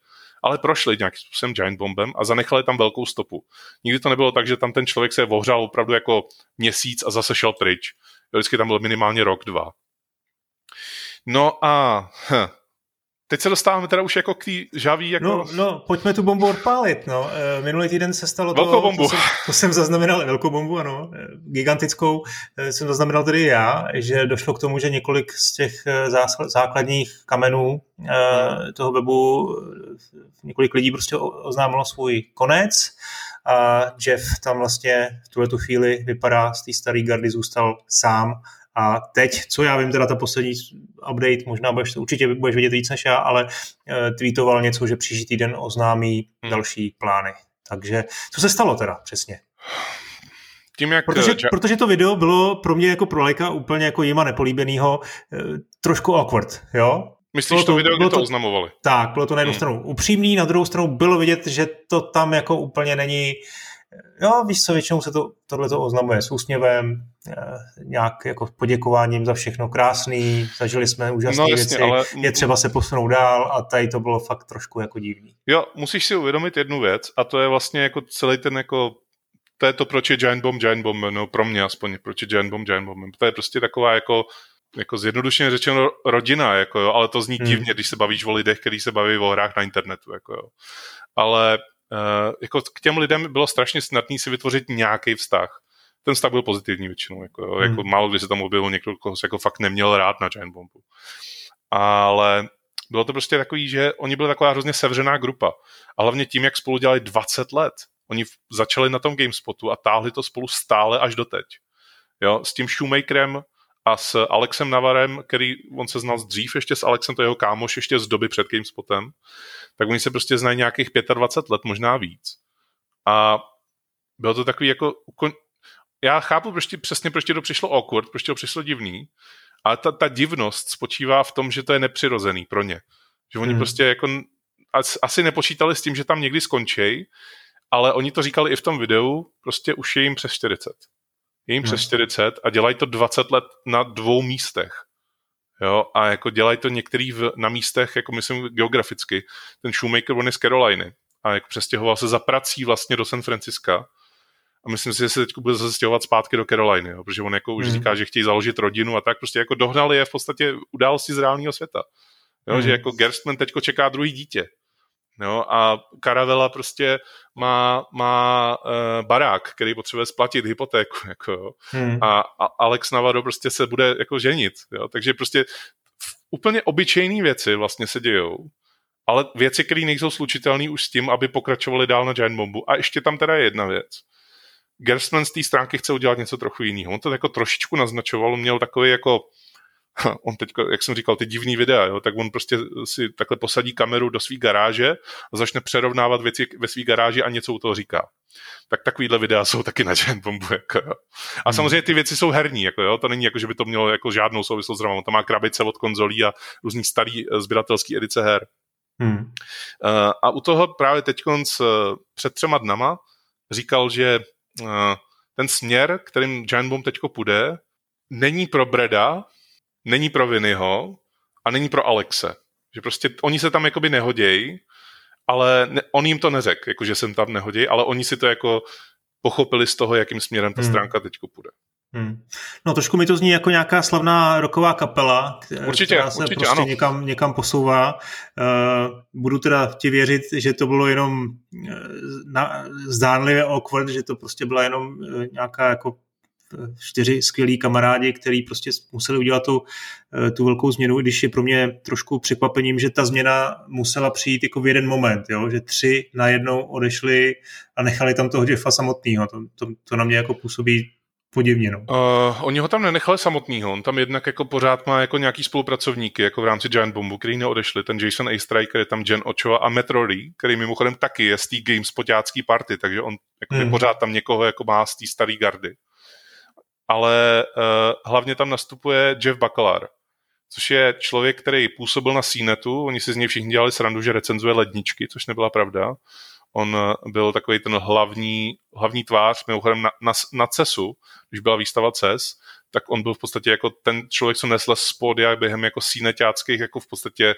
ale prošli nějakým způsobem Giant Bombem a zanechali tam velkou stopu. Nikdy to nebylo tak, že tam ten člověk se ohřál opravdu jako měsíc a zase šel pryč. Vždycky tam byl minimálně rok, dva. No a hm, teď se dostáváme teda už jako k té žaví. Jako... No, no, pojďme tu bombu odpálit. No. Eh, minulý týden se stalo velkou to, bombu. To jsem, to jsem zaznamenal, velkou bombu, ano, eh, gigantickou. Eh, jsem zaznamenal tedy já, že došlo k tomu, že několik z těch základních kamenů toho webu několik lidí prostě oznámilo svůj konec a Jeff tam vlastně v tuhle tu chvíli vypadá z té staré gardy zůstal sám a teď, co já vím, teda ta poslední update, možná budeš, určitě budeš vidět víc než já, ale uh, tweetoval něco, že příští týden oznámí hmm. další plány. Takže co se stalo teda přesně? Tím, jak... Protože, uh, protože to video bylo pro mě jako pro lajka úplně jako jima nepolíbenýho uh, trošku awkward, jo? Myslíš to, to video, kdy to, to oznamovali? Tak, bylo to na jednu hmm. stranu upřímný, na druhou stranu bylo vidět, že to tam jako úplně není jo, víš co, většinou se to, tohle oznamuje s úsměvem, eh, nějak jako poděkováním za všechno krásný, zažili jsme úžasné no, jasně, věci, ale... je třeba se posunout dál a tady to bylo fakt trošku jako divný. Jo, musíš si uvědomit jednu věc a to je vlastně jako celý ten jako to je to, proč je Giant Bomb Giant Bomb, no pro mě aspoň, proč je Giant Bomb Giant Bomb. To je prostě taková jako jako zjednodušeně řečeno rodina, jako jo, ale to zní hmm. divně, když se bavíš o lidech, kteří se baví o hrách na internetu, jako jo. Ale jako k těm lidem bylo strašně snadné si vytvořit nějaký vztah. Ten vztah byl pozitivní většinou. Jako. Jako hmm. jako málo kdy se tam objevil někdo, koho se jako fakt neměl rád na Giant Bombu. Ale bylo to prostě takový, že oni byli taková hrozně sevřená grupa. A hlavně tím, jak spolu dělali 20 let. Oni začali na tom GameSpotu a táhli to spolu stále až doteď. Jo, s tím Shoemakerem a s Alexem Navarem, který on se znal dřív ještě s Alexem, to jeho kámoš ještě z doby před GameSpotem, tak oni se prostě znají nějakých 25 let, možná víc. A bylo to takový jako... Já chápu prostě přesně, proč to přišlo awkward, proč to přišlo divný, ale ta, ta divnost spočívá v tom, že to je nepřirozený pro ně. Že oni hmm. prostě jako asi nepočítali s tím, že tam někdy skončí, ale oni to říkali i v tom videu, prostě už je jim přes 40 je jim přes 40 a dělají to 20 let na dvou místech. Jo, a jako dělají to některý v, na místech, jako myslím geograficky. Ten Shoemaker, on je z Caroliny a jako přestěhoval se za prací vlastně do San Franciska a myslím si, že se teď bude zase stěhovat zpátky do Caroliny, jo, protože on jako už mm. říká, že chtějí založit rodinu a tak prostě jako dohnali je v podstatě události z reálného světa. Jo, mm. že jako Gerstman teďko čeká druhý dítě. Jo, a Caravela prostě má, má uh, barák, který potřebuje splatit hypotéku. Jako, jo. Hmm. A, a Alex Navarro prostě se bude jako ženit. Jo. Takže prostě úplně obyčejné věci vlastně se dějou, ale věci, které nejsou slučitelné už s tím, aby pokračovali dál na Giant Bombu. A ještě tam teda je jedna věc. Gerstmann z té stránky chce udělat něco trochu jiného. On to jako trošičku naznačoval, měl takový jako on teď, jak jsem říkal, ty divný videa, jo, tak on prostě si takhle posadí kameru do své garáže a začne přerovnávat věci ve své garáži a něco u toho říká. Tak takovýhle videa jsou taky na Giant Bombu. Jako, jo. A hmm. samozřejmě ty věci jsou herní, jako, jo, to není jako, že by to mělo jako žádnou souvislost s On tam má krabice od konzolí a různý starý eh, sběratelský edice her. Hmm. Uh, a u toho právě teď před třema dnama říkal, že uh, ten směr, kterým Giant Bomb teďko půjde, není pro Breda, není pro Vinnyho a není pro Alexe. Že prostě oni se tam jakoby nehodějí, ale ne, on jim to neřekl, jako že jsem tam nehodějí, ale oni si to jako pochopili z toho, jakým směrem ta hmm. stránka teď půjde. Hmm. No trošku mi to zní jako nějaká slavná roková kapela, určitě, která se určitě, prostě ano. někam, někam posouvá. Uh, budu teda ti věřit, že to bylo jenom uh, na, zdánlivě awkward, že to prostě byla jenom uh, nějaká jako čtyři skvělí kamarádi, který prostě museli udělat tu, tu velkou změnu, když je pro mě trošku překvapením, že ta změna musela přijít jako v jeden moment, jo? že tři najednou odešli a nechali tam toho Jeffa samotného. To, to, to na mě jako působí podivně. No. Uh, oni ho tam nenechali samotného, on tam jednak jako pořád má jako nějaký spolupracovníky, jako v rámci Giant Bombu, který neodešli, ten Jason A. Striker, je tam Jen Ochoa a Matt Rory, který mimochodem taky je z té Games poťácký party, takže on jako hmm. pořád tam někoho jako má z té staré gardy. Ale uh, hlavně tam nastupuje Jeff Bakalar, což je člověk, který působil na CNETu, oni si z něj všichni dělali srandu, že recenzuje ledničky, což nebyla pravda. On eh, byl takový ten hlavní, hlavní tvář, mimochodem na, na, na CESu, když byla výstava CES, tak on byl v podstatě jako ten člověk, co nesl z pódia během jako síneťáckých, jako v podstatě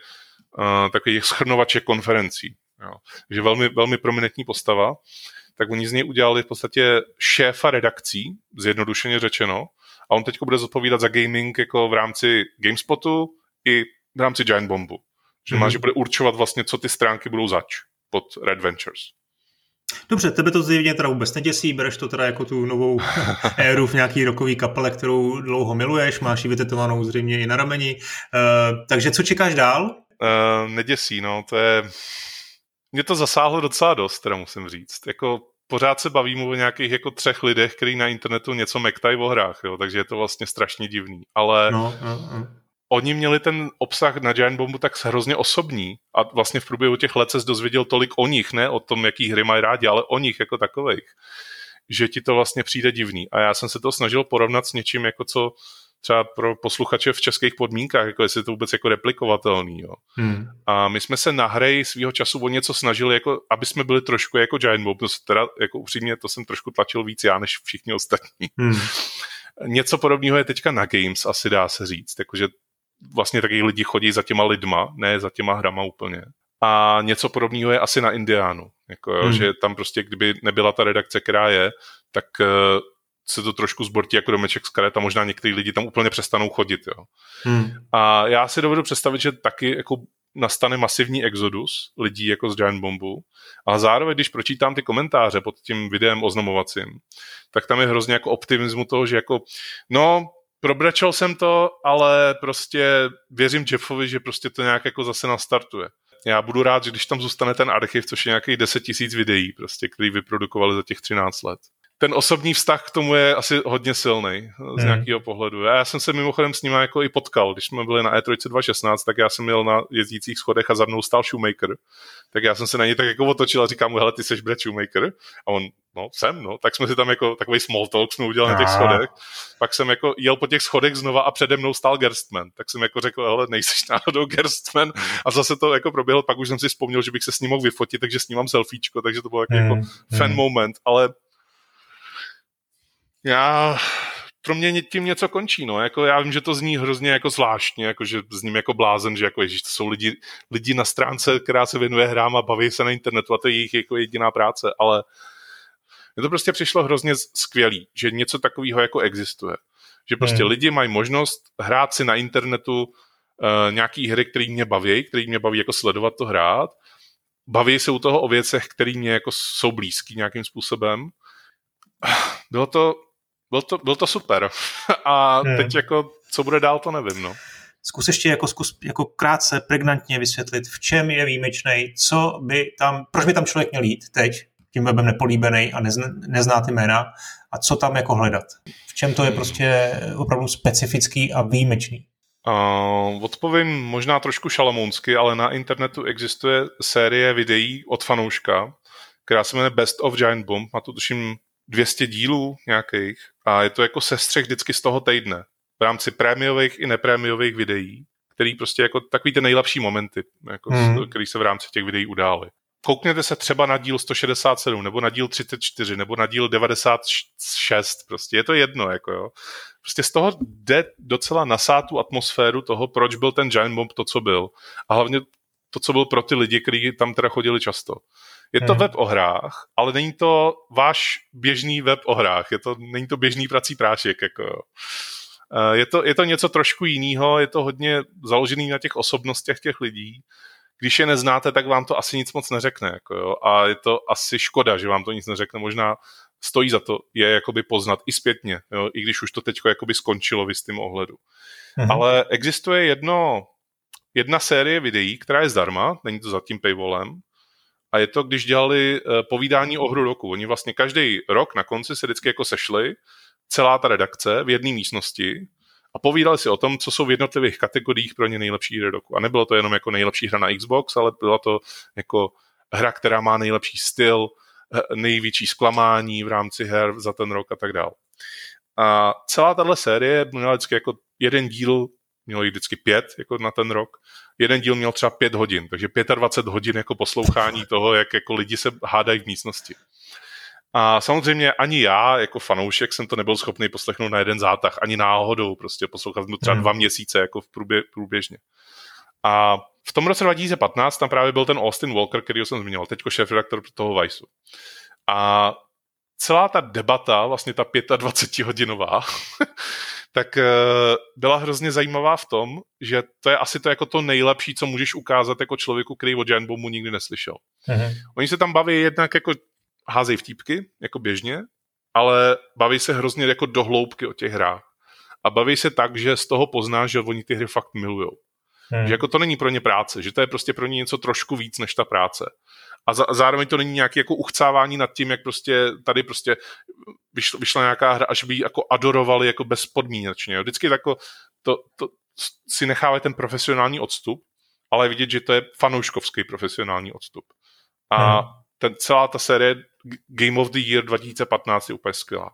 uh, takových schrnovaček konferencí. Jo. Takže velmi, velmi prominentní postava. Tak oni z něj udělali v podstatě šéfa redakcí, zjednodušeně řečeno, a on teď bude zodpovídat za gaming jako v rámci GameSpotu i v rámci Giant Bombu. Že mm-hmm. má, že bude určovat vlastně, co ty stránky budou zač pod Red Ventures. Dobře, tebe to zjevně teda vůbec neděsí, bereš to teda jako tu novou éru v nějaký rokový kapele, kterou dlouho miluješ, máš ji vytetovanou zřejmě i na rameni. Uh, takže co čekáš dál? Uh, neděsí, no, to je... Mě to zasáhlo docela dost, teda musím říct. Jako pořád se bavím o nějakých jako třech lidech, kteří na internetu něco mektají o hrách, jo, takže je to vlastně strašně divný. Ale no, no, no oni měli ten obsah na Giant Bombu tak hrozně osobní a vlastně v průběhu těch let se dozvěděl tolik o nich, ne o tom, jaký hry mají rádi, ale o nich jako takových, že ti to vlastně přijde divný. A já jsem se to snažil porovnat s něčím, jako co třeba pro posluchače v českých podmínkách, jako jestli to vůbec jako replikovatelný. Jo. Hmm. A my jsme se na hry svýho času o něco snažili, jako, aby jsme byli trošku jako Giant Bomb, to teda jako upřímně to jsem trošku tlačil víc já, než všichni ostatní. Hmm. Něco podobného je teďka na Games, asi dá se říct, jakože vlastně taky lidi chodí za těma lidma, ne za těma hrama úplně. A něco podobného je asi na Indiánu. Jako, hmm. Že tam prostě, kdyby nebyla ta redakce, která je, tak uh, se to trošku zbortí jako domeček z karet a možná někteří lidi tam úplně přestanou chodit. Jo. Hmm. A já si dovedu představit, že taky jako nastane masivní exodus lidí jako z Giant Bombu, ale zároveň, když pročítám ty komentáře pod tím videem oznamovacím, tak tam je hrozně jako optimismu toho, že jako, no, probračal jsem to, ale prostě věřím Jeffovi, že prostě to nějak jako zase nastartuje. Já budu rád, že když tam zůstane ten archiv, což je nějakých 10 tisíc videí, prostě, který vyprodukovali za těch 13 let, ten osobní vztah k tomu je asi hodně silný z hmm. nějakého pohledu. Já jsem se mimochodem s ním jako i potkal, když jsme byli na E3 2016, tak já jsem měl na jezdících schodech a za mnou stál Shoemaker. Tak já jsem se na něj tak jako otočil a říkám mu, hele, ty jsi Brad Shoemaker? A on, no, jsem, no. Tak jsme si tam jako takový small talk jsme udělali na těch schodech. Pak jsem jako jel po těch schodech znova a přede mnou stál Gerstman. Tak jsem jako řekl, hele, nejseš náhodou Gerstman. A zase to jako proběhlo, pak už jsem si vzpomněl, že bych se s ním mohl vyfotit, takže s ním mám selfiečko, takže to bylo jako, mm, jako fan moment, ale já pro mě tím něco končí, no. Jako já vím, že to zní hrozně jako zvláštně, jako že ním jako blázen, že jako ježiš, to jsou lidi, lidi na stránce, která se věnuje hrám a baví se na internetu a to je jejich jako jediná práce, ale mně to prostě přišlo hrozně skvělý, že něco takového jako existuje. Že prostě hmm. lidi mají možnost hrát si na internetu uh, nějaký hry, které mě baví, které mě baví jako sledovat to hrát. Baví se u toho o věcech, které mě jako jsou blízký nějakým způsobem. Bylo to byl to, byl to super. A hmm. teď jako, co bude dál, to nevím, no. Zkus ještě jako, zkus jako krátce, pregnantně vysvětlit, v čem je výjimečný, co by tam, proč by tam člověk měl jít teď, tím webem nepolíbený a nezna, nezná ty jména, a co tam jako hledat. V čem to je prostě opravdu specifický a výjimečný. Uh, odpovím možná trošku šalamounsky, ale na internetu existuje série videí od fanouška, která se jmenuje Best of Giant Bomb. Má to tuším 200 dílů nějakých a je to jako sestřeh vždycky z toho týdne v rámci prémiových i neprémiových videí, který prostě jako takový ty nejlepší momenty, jako hmm. který se v rámci těch videí udály. Koukněte se třeba na díl 167, nebo na díl 34, nebo na díl 96, prostě je to jedno, jako jo. Prostě z toho jde docela nasát tu atmosféru toho, proč byl ten Giant Bomb to, co byl. A hlavně to, co byl pro ty lidi, kteří tam teda chodili často. Je to hmm. web o hrách, ale není to váš běžný web o hrách, je to, není to běžný prací prášek. Jako. Eh, je, to, je to něco trošku jiného, je to hodně založený na těch osobnostech těch lidí. Když je neznáte, tak vám to asi nic moc neřekne. Jako jo. A je to asi škoda, že vám to nic neřekne. Možná stojí za to je jakoby poznat i zpětně, jo, i když už to teď jakoby skončilo v jistém ohledu. Mhm. Ale existuje jedno, jedna série videí, která je zdarma, není to za tím paywallem, a je to, když dělali uh, povídání o hru roku. Oni vlastně každý rok na konci se vždycky jako sešli, celá ta redakce v jedné místnosti a povídali si o tom, co jsou v jednotlivých kategoriích pro ně nejlepší hry roku. A nebylo to jenom jako nejlepší hra na Xbox, ale byla to jako hra, která má nejlepší styl, eh, největší zklamání v rámci her za ten rok a tak dále. A celá tahle série měla vždycky jako jeden díl, mělo jich vždycky pět jako na ten rok, jeden díl měl třeba pět hodin, takže 25 hodin jako poslouchání toho, jak jako lidi se hádají v místnosti. A samozřejmě ani já, jako fanoušek, jsem to nebyl schopný poslechnout na jeden zátah, ani náhodou, prostě poslouchat to třeba hmm. dva měsíce jako v průbě, průběžně. A v tom roce 2015 tam právě byl ten Austin Walker, který jsem zmiňoval, teďko šéf-redaktor toho Viceu. A celá ta debata, vlastně ta 25-hodinová, tak eh, byla hrozně zajímavá v tom, že to je asi to jako to nejlepší, co můžeš ukázat jako člověku, který o Giant Bombu nikdy neslyšel. Mm-hmm. Oni se tam baví jednak jako házejí vtípky, jako běžně, ale baví se hrozně jako dohloubky o těch hrách. A baví se tak, že z toho poznáš, že oni ty hry fakt milujou. Hmm. Že jako to není pro ně práce, že to je prostě pro ně něco trošku víc než ta práce. A za, zároveň to není nějaké jako uchcávání nad tím, jak prostě tady prostě vyšla, vyšla nějaká hra, až by ji jako adorovali jako bezpodmínečně. Vždycky jako to, to si nechávají ten profesionální odstup, ale vidět, že to je fanouškovský profesionální odstup. A hmm. ten, celá ta série Game of the Year 2015 je úplně skvělá.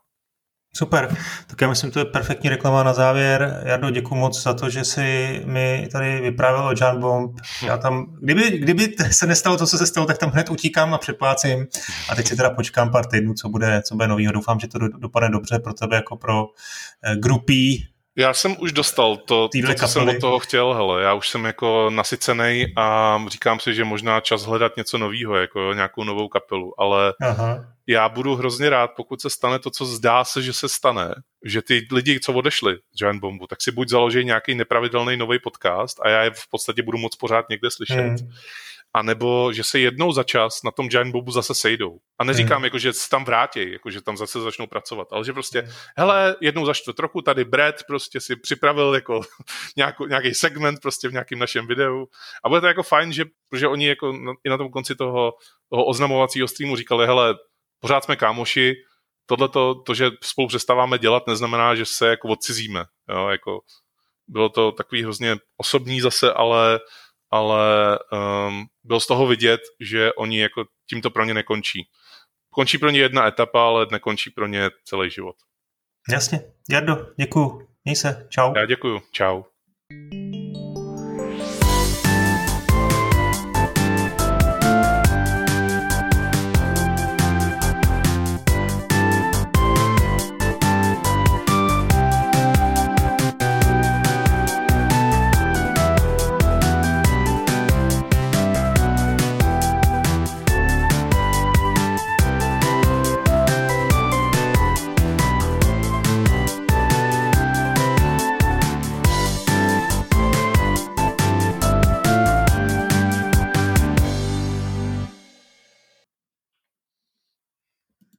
Super, tak já myslím, to je perfektní reklama na závěr. Jardo, děkuji moc za to, že si mi tady vyprávěl o John Bomb. Já tam, kdyby, kdyby se nestalo to, co se stalo, tak tam hned utíkám a přeplácím. A teď si teda počkám pár týdnů, co bude, co bude novýho. Doufám, že to dopadne dobře pro tebe jako pro uh, grupí já jsem už dostal to, to co jsem od toho chtěl, hele, já už jsem jako nasycený a říkám si, že možná čas hledat něco nového, jako nějakou novou kapelu, ale Aha. já budu hrozně rád, pokud se stane to, co zdá se, že se stane, že ty lidi, co odešli z Giant Bombu, tak si buď založí nějaký nepravidelný nový podcast a já je v podstatě budu moc pořád někde slyšet. Hmm anebo že se jednou za čas na tom Giant Bobu zase sejdou. A neříkám, hmm. jako, že se tam vrátí, jako, že tam zase začnou pracovat, ale že prostě, hmm. hele, jednou za čtvrt roku tady Brad prostě si připravil jako nějaký segment prostě v nějakém našem videu a bude to jako fajn, že, že oni jako i na tom konci toho, toho oznamovacího streamu říkali, hele, pořád jsme kámoši, tohle to, že spolu přestáváme dělat, neznamená, že se jako odcizíme. Jo? Jako, bylo to takový hrozně osobní zase, ale ale um, byl z toho vidět, že oni jako tímto pro ně nekončí. Končí pro ně jedna etapa, ale nekončí pro ně celý život. Jasně. Jardo, děkuju. Měj se. Čau. Já děkuju. Čau.